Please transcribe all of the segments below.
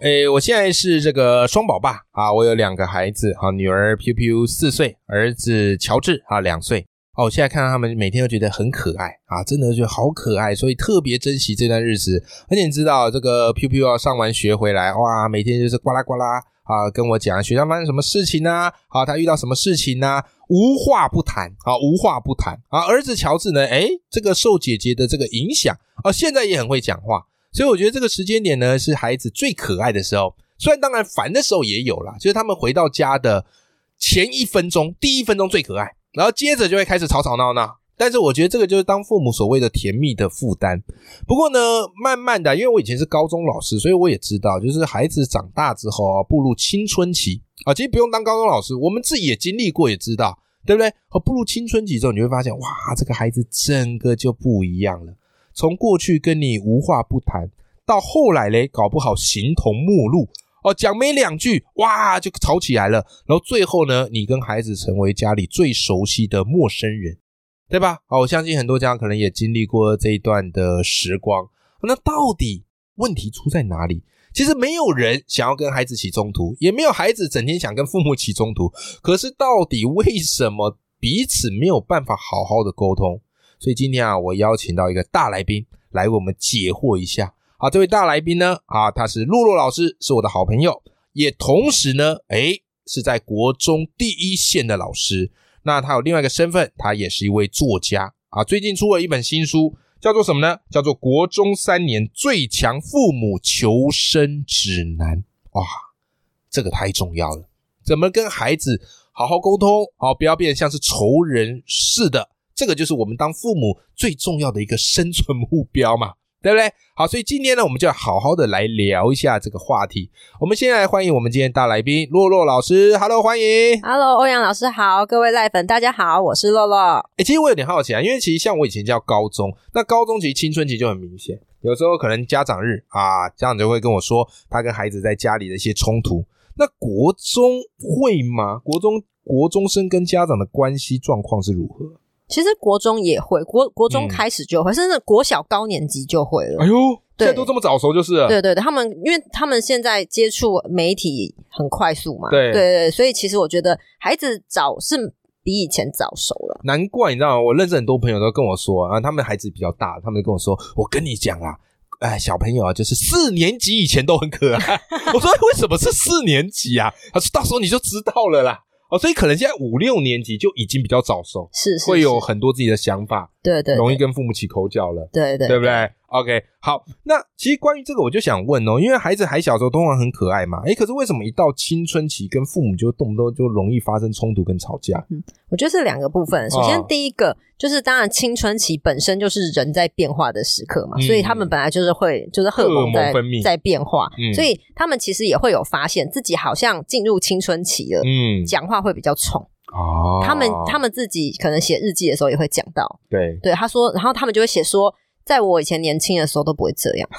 诶，我现在是这个双宝爸啊，我有两个孩子啊，女儿 Piu Piu 四岁，儿子乔治啊两岁。哦，我现在看到他们每天都觉得很可爱啊，真的觉得好可爱，所以特别珍惜这段日子。而且你知道，这个 Piu Piu 要上完学回来，哇，每天就是呱啦呱啦啊，跟我讲学校发生什么事情呢？啊，他遇到什么事情呢？无话不谈啊，无话不谈啊。儿子乔治呢，诶，这个受姐姐的这个影响啊，现在也很会讲话。所以我觉得这个时间点呢，是孩子最可爱的时候。虽然当然烦的时候也有啦，就是他们回到家的前一分钟，第一分钟最可爱，然后接着就会开始吵吵闹闹。但是我觉得这个就是当父母所谓的甜蜜的负担。不过呢，慢慢的，因为我以前是高中老师，所以我也知道，就是孩子长大之后啊，步入青春期啊，其实不用当高中老师，我们自己也经历过，也知道，对不对？和步入青春期之后，你会发现，哇，这个孩子整个就不一样了。从过去跟你无话不谈，到后来嘞，搞不好形同陌路哦，讲没两句，哇，就吵起来了。然后最后呢，你跟孩子成为家里最熟悉的陌生人，对吧？好，我相信很多家长可能也经历过这一段的时光。那到底问题出在哪里？其实没有人想要跟孩子起冲突，也没有孩子整天想跟父母起冲突。可是到底为什么彼此没有办法好好的沟通？所以今天啊，我邀请到一个大来宾来为我们解惑一下。好，这位大来宾呢，啊，他是洛洛老师，是我的好朋友，也同时呢，诶，是在国中第一线的老师。那他有另外一个身份，他也是一位作家啊。最近出了一本新书，叫做什么呢？叫做《国中三年最强父母求生指南》。哇，这个太重要了！怎么跟孩子好好沟通？好，不要变得像是仇人似的。这个就是我们当父母最重要的一个生存目标嘛，对不对？好，所以今天呢，我们就要好好的来聊一下这个话题。我们先来欢迎我们今天大来宾洛洛老师，Hello，欢迎，Hello，欧阳老师好，各位赖粉大家好，我是洛洛。哎，其实我有点好奇啊，因为其实像我以前叫高中，那高中其实青春期就很明显，有时候可能家长日啊，家长就会跟我说他跟孩子在家里的一些冲突。那国中会吗？国中国中生跟家长的关系状况是如何？其实国中也会，国国中开始就会，甚至国小高年级就会了。哎呦，现在都这么早熟，就是。对对对，他们因为他们现在接触媒体很快速嘛，对对对，所以其实我觉得孩子早是比以前早熟了。难怪你知道吗？我认识很多朋友都跟我说啊，他们孩子比较大，他们就跟我说：“我跟你讲啊，哎，小朋友啊，就是四年级以前都很可爱。”我说：“为什么是四年级啊？”他说：“到时候你就知道了啦。”哦，所以可能现在五六年级就已经比较早熟，是会有很多自己的想法，对对，容易跟父母起口角了，对对，对不对？OK，好，那其实关于这个，我就想问哦，因为孩子还小时候通常很可爱嘛，诶，可是为什么一到青春期跟父母就动不动就容易发生冲突跟吵架？嗯，我觉得是两个部分。首先第一个就是当然青春期本身就是人在变化的时刻嘛，所以他们本来就是会就是荷尔蒙在在变化，所以他们其实也会有发现自己好像进入青春期了，嗯，讲话会比较冲。哦，他们他们自己可能写日记的时候也会讲到，对对，他说，然后他们就会写说，在我以前年轻的时候都不会这样。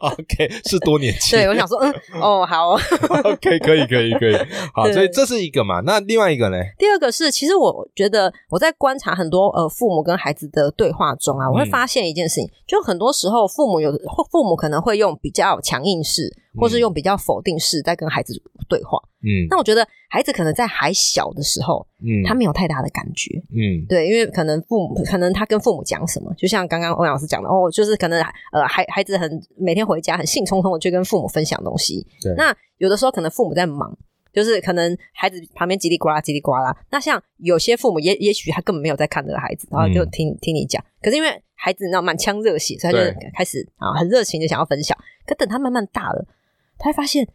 OK，是多年轻。对我想说，嗯，哦，好，OK，可以，可以，可以，好，所以这是一个嘛？那另外一个呢？第二个是，其实我觉得我在观察很多呃父母跟孩子的对话中啊，我会发现一件事情，就很多时候父母有父母可能会用比较强硬式。或是用比较否定式在跟孩子对话，嗯，那我觉得孩子可能在还小的时候，嗯，他没有太大的感觉，嗯，对，因为可能父母可能他跟父母讲什么，就像刚刚欧阳老师讲的，哦，就是可能呃孩孩子很每天回家很兴冲冲的去跟父母分享东西，对，那有的时候可能父母在忙，就是可能孩子旁边叽里呱啦叽里呱啦，那像有些父母也也许他根本没有在看这个孩子，然后就听听你讲，可是因为孩子你知道满腔热血，所以他就开始啊很热情的想要分享，可等他慢慢大了。他会发现，哎，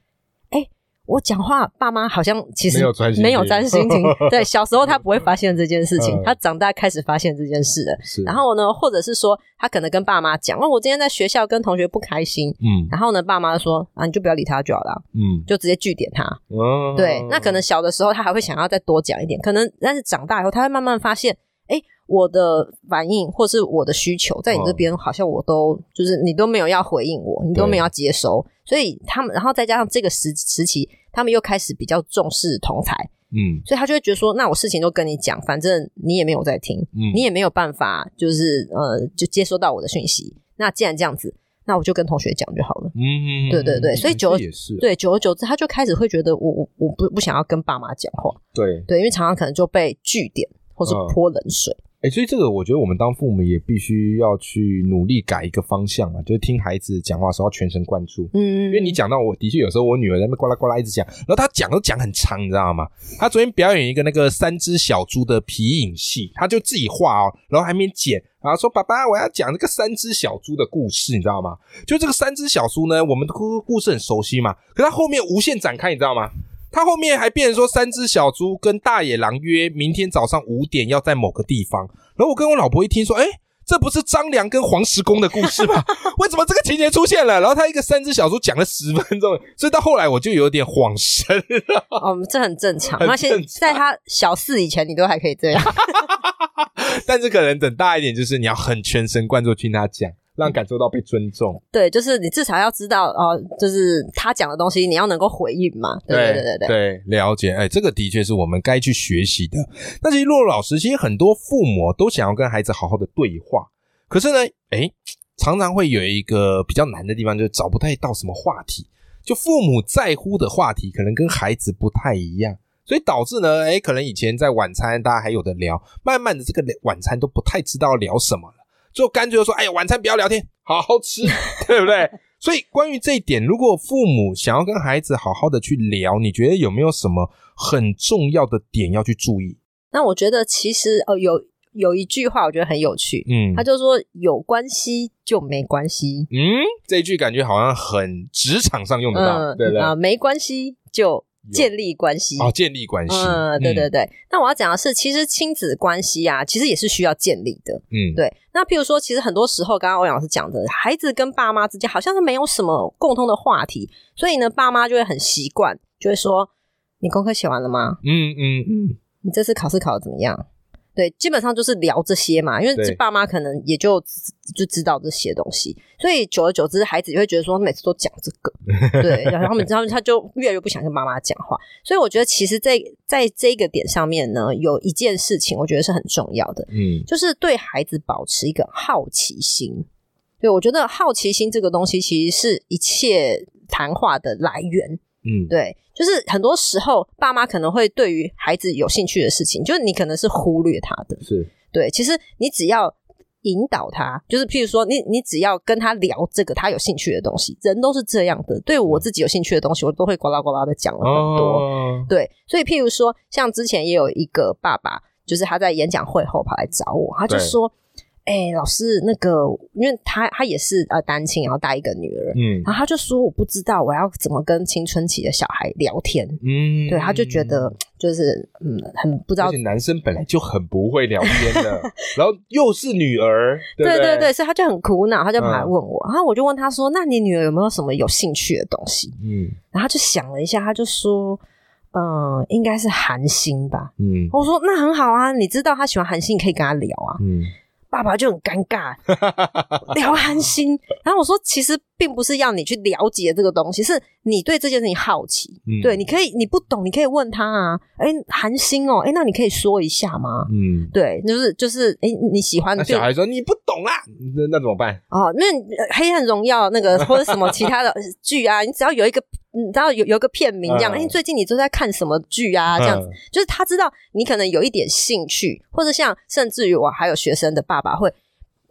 我讲话，爸妈好像其实没有专心没有听专心听。对，小时候他不会发现这件事情嗯，他长大开始发现这件事了。然后呢，或者是说，他可能跟爸妈讲，哦，我今天在学校跟同学不开心，嗯。然后呢，爸妈说啊，你就不要理他就好了，嗯，就直接据点他。哦。对，那可能小的时候他还会想要再多讲一点，可能但是长大以后他会慢慢发现，哎，我的反应或是我的需求在你这边好像我都就是你都没有要回应我，你都没有要接收，所以他们然后再加上这个时时期，他们又开始比较重视同才，嗯所以他就会觉得说，那我事情都跟你讲，反正你也没有在听，嗯你也没有办法就是呃就接收到我的讯息，那既然这样子，那我就跟同学讲就好了。嗯，对对对所以久这也是对，久而久之，他就开始会觉得我我我不不想要跟爸妈讲话，对，对，因为常常可能就被据点或是嗯泼冷水。哎，所以这个我觉得我们当父母也必须要去努力改一个方向啊，就是听孩子讲话的时候要全神贯注。嗯，因为你讲到我的确有时候我女儿在那呱啦呱啦一直讲，然后她讲都讲很长，你知道吗？她昨天表演一个那个三只小猪的皮影戏，她就自己画哦，然后还没剪，然后说爸爸我要讲这个三只小猪的故事，你知道吗？就这个三只小猪呢，我们的故故事很熟悉嘛，可它后面无限展开，你知道吗？它后面还变成说三只小猪跟大野狼约明天早上五点要在某个地方，然后我跟我老婆一听说，哎。这不是张良跟黄石公的故事吗？为什么这个情节出现了？然后他一个三只小猪讲了十分钟，所以到后来我就有点恍神了。哦，这很正常。很而且在他小四以前，你都还可以这样。但是可能等大一点，就是你要很全神贯注听他讲，让感受到被尊重。对，就是你至少要知道哦，就是他讲的东西，你要能够回应嘛。对对对对了解。哎，这个的确是我们该去学习的。那其实洛洛老师，其实很多父母都想要跟孩子好好的对话，可是呢，哎，常常会有一个比较难的地方，就是找不太到什么话题。就父母在乎的话题，可能跟孩子不太一样。所以导致呢，哎，可能以前在晚餐大家还有的聊，慢慢的这个晚餐都不太知道聊什么了，就干脆就说，哎呀，晚餐不要聊天，好好吃，对不对？所以关于这一点，如果父母想要跟孩子好好的去聊，你觉得有没有什么很重要的点要去注意？那我觉得其实呃有有一句话我觉得很有趣，嗯他就说有关系就没关系，嗯，这一句感觉好像很职场上用得到，嗯对不对？啊、没关系就建立关系。哦，建立关系，嗯，对对对。那我要讲的是，其实亲子关系啊，其实也是需要建立的。嗯，对，那譬如说，其实很多时候，刚刚欧阳老师讲的，孩子跟爸妈之间好像是没有什么共通的话题，所以呢，爸妈就会很习惯，就会说：“你功课写完了吗？嗯嗯嗯，你这次考试考的怎么样？”对，基本上就是聊这些嘛，因为对这爸妈可能也就就知道这些东西，所以久而久之，孩子就会觉得说每次都讲这个，对，然后他们他们他就越来越不想跟妈妈讲话。所以我觉得，其实在在这个点上面呢，有一件事情我觉得是很重要的，嗯就是对孩子保持一个好奇心。对我觉得好奇心这个东西，其实是一切谈话的来源。嗯，对，就是很多时候爸妈可能会对于孩子有兴趣的事情，就是你可能是忽略他的。是，对，其实你只要引导他，就是譬如说你你只要跟他聊这个他有兴趣的东西，人都是这样的。对我自己有兴趣的东西，我都会呱啦呱啦的讲了很多。哦，对，所以譬如说，像之前也有一个爸爸，就是他在演讲会后跑来找我，他就对说：“哎、老师，那个，因为他他也是呃单亲，然后带一个女儿，嗯然后他就说我不知道我要怎么跟青春期的小孩聊天。嗯，对，他就觉得就是嗯，很不知道而且男生本来就很不会聊天的，然后又是女儿，对不对对对，所以他就很苦恼，他就跑来嗯问我，然后我就问他说：“那你女儿有没有什么有兴趣的东西嗯？”然后他就想了一下，他就说：“嗯，应该是韩星吧。”嗯我说：“那很好啊，你知道他喜欢韩星，你可以跟他聊啊。嗯，”爸爸就很尴尬，聊韩星。然后我说：“其实并不是要你去了解这个东西，是你对这件事情好奇。嗯对，你可以你不懂，你可以问他啊。哎，韩星哦，哎，那你可以说一下吗？嗯，对，就是就是，哎，你喜欢就那小孩说你不懂啊，那那怎么办？哦，那呃黑暗荣耀那个或者什么其他的 剧啊，你只要有一个，你知道有有一个片名这样，嗯。哎、最近你都在看什么剧啊？这样子，嗯就是他知道你可能有一点兴趣，或者像甚至于我还有学生的爸爸会。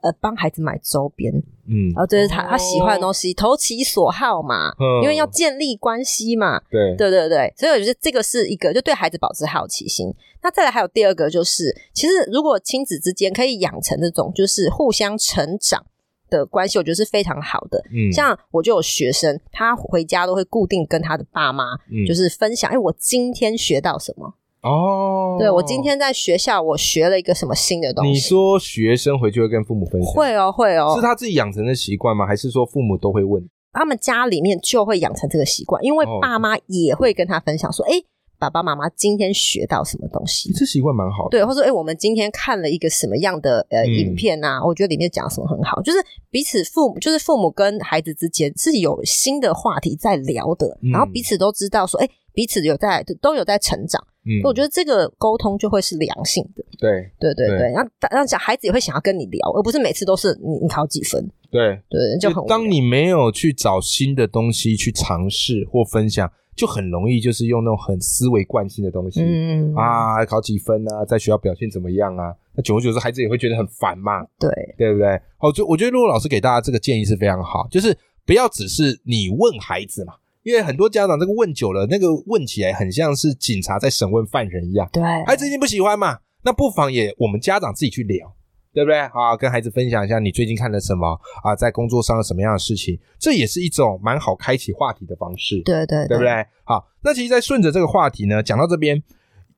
呃，帮孩子买周边，嗯。然后这是他、他喜欢的东西，投其所好嘛，嗯。因为要建立关系嘛，对。对对对，所以我觉得这个是一个就对孩子保持好奇心。那再来还有第二个就是，其实如果亲子之间可以养成这种就是互相成长的关系，我觉得是非常好的。嗯，像我就有学生，他回家都会固定跟他的爸妈，嗯就是分享，哎，我今天学到什么？哦，对我今天在学校我学了一个什么新的东西？你说学生回去会跟父母分享，会哦，会哦，是他自己养成的习惯吗？还是说父母都会问？他们家里面就会养成这个习惯，因为哦爸妈也会跟他分享说，哎、爸爸妈妈今天学到什么东西？这习惯蛮好的。对，或者哎、诶我们今天看了一个什么样的呃、嗯。影片啊？我觉得里面讲什么很好，就是彼此父母，就是父母跟孩子之间是有新的话题在聊的，嗯。然后彼此都知道说，哎、彼此有在都有在成长。嗯，我觉得这个沟通就会是良性的，对。对对对。对，让让小孩子也会想要跟你聊，而不是每次都是你你考几分，对，对，就很当你没有去找新的东西去尝试或分享，就很容易就是用那种很思维惯性的东西。嗯啊，考几分啊，在学校表现怎么样啊？那久而久之，孩子也会觉得很烦嘛，对对不对？哦，就我觉得陆老师给大家这个建议是非常好，就是不要只是你问孩子嘛，因为很多家长这个问久了，那个问起来很像是警察在审问犯人一样。对，孩子一定不喜欢嘛，那不妨也我们家长自己去聊，对不对？啊，跟孩子分享一下你最近看了什么啊，在工作上有什么样的事情，这也是一种蛮好开启话题的方式。对对对不对？好，那其实，在顺着这个话题呢，讲到这边，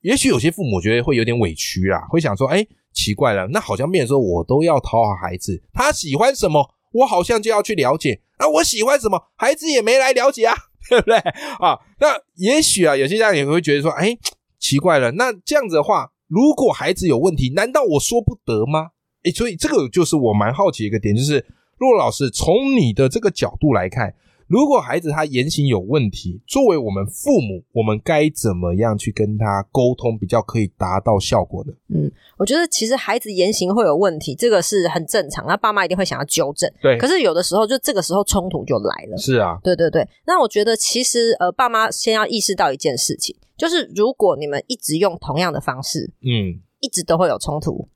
也许有些父母觉得会有点委屈啦，会想说，哎，奇怪了，那好像变成说我都要讨好孩子，他喜欢什么，我好像就要去了解，啊，我喜欢什么，孩子也没来了解啊，对不对？啊，那也许啊，有些家长也会觉得说，哎，奇怪了，那这样子的话，如果孩子有问题，难道我说不得吗？哎，所以这个就是我蛮好奇的一个点，就是骆老师从你的这个角度来看，如果孩子他言行有问题，作为我们父母，我们该怎么样去跟他沟通，比较可以达到效果呢？嗯我觉得其实孩子言行会有问题，这个是很正常，那爸妈一定会想要纠正。对可是有的时候就这个时候冲突就来了。是啊，对对对，那我觉得其实呃，爸妈先要意识到一件事情，就是如果你们一直用同样的方式，嗯一直都会有冲突，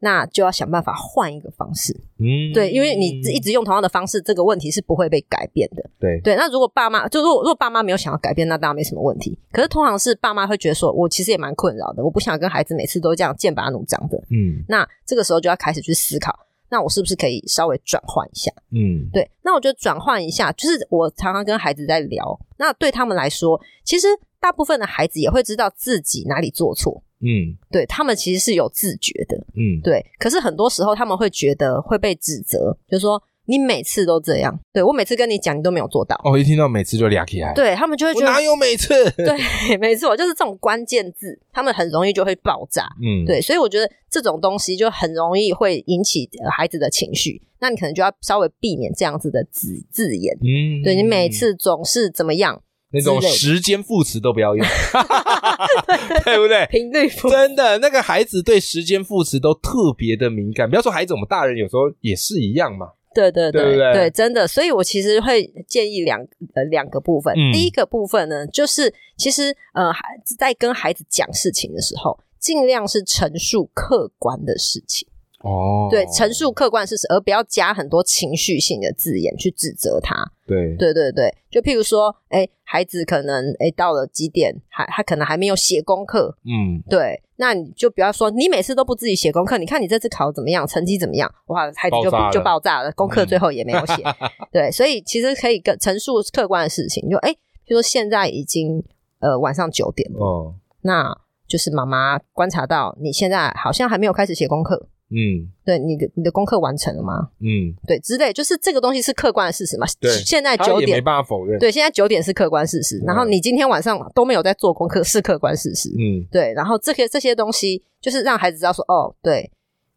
那就要想办法换一个方式。嗯，对，因为你一直用同样的方式，这个问题是不会被改变的。对对，那如果爸妈就如果如果爸妈没有想要改变，那当然没什么问题。可是通常是爸妈会觉得说，我其实也蛮困扰的，我不想跟孩子每次都这样剑拔弩张的。嗯那这个时候就要开始去思考，那我是不是可以稍微转换一下？嗯对，那我觉得转换一下，就是我常常跟孩子在聊，那对他们来说，其实大部分的孩子也会知道自己哪里做错，嗯对他们其实是有自觉的，嗯，对。可是很多时候他们会觉得会被指责，就是说你每次都这样，对我每次跟你讲，你都没有做到，哦，一听到每次就俩起来，对他们就会觉得哪有每次？对，没错，就是这种关键字，他们很容易就会爆炸。嗯，对，所以我觉得这种东西就很容易会引起呃孩子的情绪，那你可能就要稍微避免这样子的字字眼。嗯，对你每次总是怎么样，那种时间副词都不要用，对不对？频率不真的，那个孩子对时间副词都特别的敏感。不要说孩子，我们大人有时候也是一样嘛。对对对对对真的，所以我其实会建议两呃两个部分。嗯第一个部分呢，就是其实呃孩在跟孩子讲事情的时候，尽量是陈述客观的事情，哦，对，陈述客观事实，而不要加很多情绪性的字眼去指责他。对对对对，就譬如说，哎，孩子可能哎到了几点，还他可能还没有写功课，嗯对，那你就不要说你每次都不自己写功课，你看你这次考得怎么样，成绩怎么样？哇，孩子就爆炸了就爆炸了，功课最后也没有写。对，所以其实可以跟陈述客观的事情，就哎，譬如说现在已经呃晚上九点了，哦那就是妈妈观察到你现在好像还没有开始写功课，嗯对，你的你的功课完成了吗？嗯，对，之类，就是这个东西是客观的事实嘛。对现在九点没办法否认。对，现在九点是客观事实，然后嗯你今天晚上都没有在做功课，是客观事实。嗯对，然后这些这些东西，就是让孩子知道说，哦，对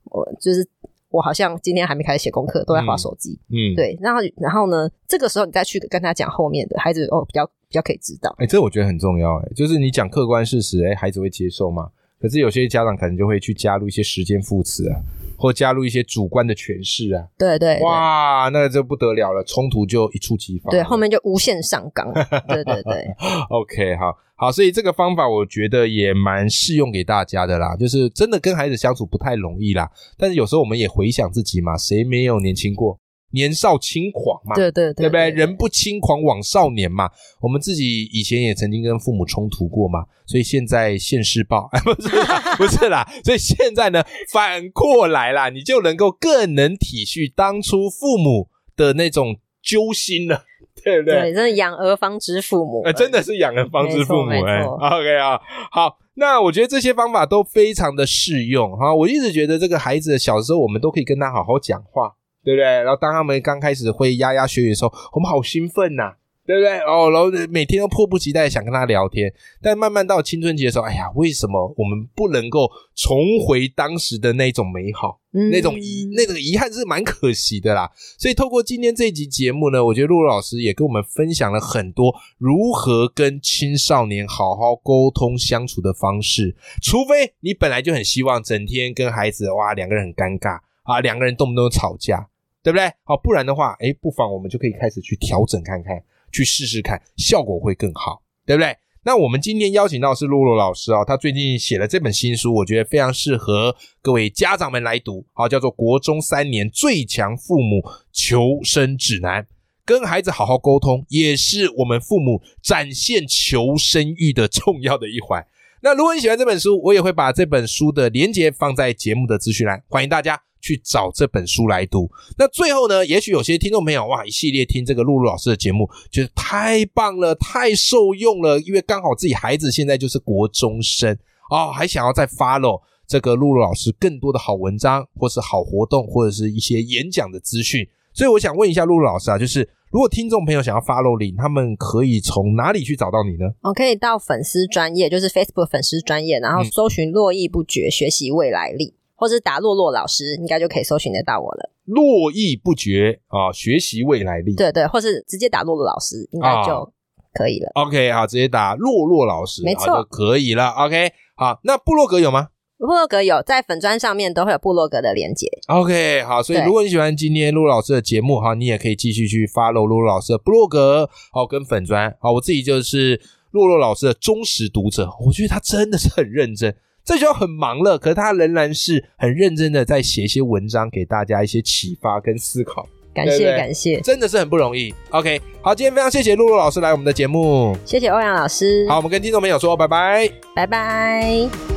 我就是我好像今天还没开始写功课，都在划手机。嗯，。对，然后然后呢，这个时候你再去跟他讲后面的，孩子哦比较比较可以知道。哎，这我觉得很重要。哎，就是你讲客观事实，哎，孩子会接受吗？可是有些家长可能就会去加入一些时间副词啊，或加入一些主观的诠释啊。对对对哇，那就不得了了，冲突就一触即发。对，后面就无限上纲。对对对，OK，好好，所以这个方法我觉得也蛮适用给大家的啦。就是真的跟孩子相处不太容易啦，但是有时候我们也回想自己嘛，谁没有年轻过？年少轻狂嘛，对对对对不对？人不轻狂枉少年嘛。我们自己以前也曾经跟父母冲突过嘛，所以现在现世报，不是啦，不是啦。所以现在呢，反过来啦，你就能够更能体恤当初父母的那种揪心了。对不对？对，真的养儿方知父母，呃，真的是养儿方知父母哎。OK 啊，好，那我觉得这些方法都非常的适用哈。我一直觉得这个孩子小时候，我们都可以跟他好好讲话，对不对？然后当他们刚开始会牙牙学语的时候，我们好兴奋呐、对不对？哦，然后每天都迫不及待地想跟他聊天，但慢慢到青春期的时候，哎呀，为什么我们不能够重回当时的那种美好？嗯那种遗那种遗憾是蛮可惜的啦。所以透过今天这一集节目呢，我觉得露露老师也跟我们分享了很多如何跟青少年好好沟通相处的方式。除非你本来就很希望整天跟孩子哇两个人很尴尬啊，两个人动不动吵架，对不对？好，不然的话，诶，不妨我们就可以开始去调整看看，去试试看，效果会更好，对不对？那我们今天邀请到是露露老师啊、他最近写了这本新书，我觉得非常适合各位家长们来读，好，叫做《国中三年最强父母求生指南》。跟孩子好好沟通，也是我们父母展现求生欲的重要的一环。那如果你喜欢这本书，我也会把这本书的连接放在节目的资讯栏，欢迎大家去找这本书来读。那最后呢，也许有些听众朋友哇，一系列听这个露露老师的节目，觉得太棒了，太受用了，因为刚好自己孩子现在就是国中生哦，还想要再 follow 这个露露老师更多的好文章，或是好活动，或者是一些演讲的资讯。所以我想问一下露露老师啊，就是如果听众朋友想要 follow 你，他们可以从哪里去找到你呢？我可以到粉丝专业，就是 Facebook 粉丝专业，然后嗯搜寻“络绎不绝学习未来力”，或者打“洛洛老师”，应该就可以搜寻得到我了。络绎不绝啊，学习未来力。对对，或是直接打“洛洛老师”，应该就可以了。OK，好，直接打洛洛老师，没错就可以了。OK，好，那布洛格有吗部落格有在粉砖上面都会有部落格的连接。？OK，好，所以如果你喜欢今天露露老师的节目哈，你也可以继续去 follow 露露老师的部落格，好跟粉砖，好，我自己就是露露老师的忠实读者，我觉得他真的是很认真。这就很忙了，可是他仍然是很认真的在写一些文章，给大家一些启发跟思考，感谢感谢，真的是很不容易。OK，好，今天非常谢谢露露老师来我们的节目，谢谢欧阳老师，好，我们跟听众朋友说拜拜。拜拜。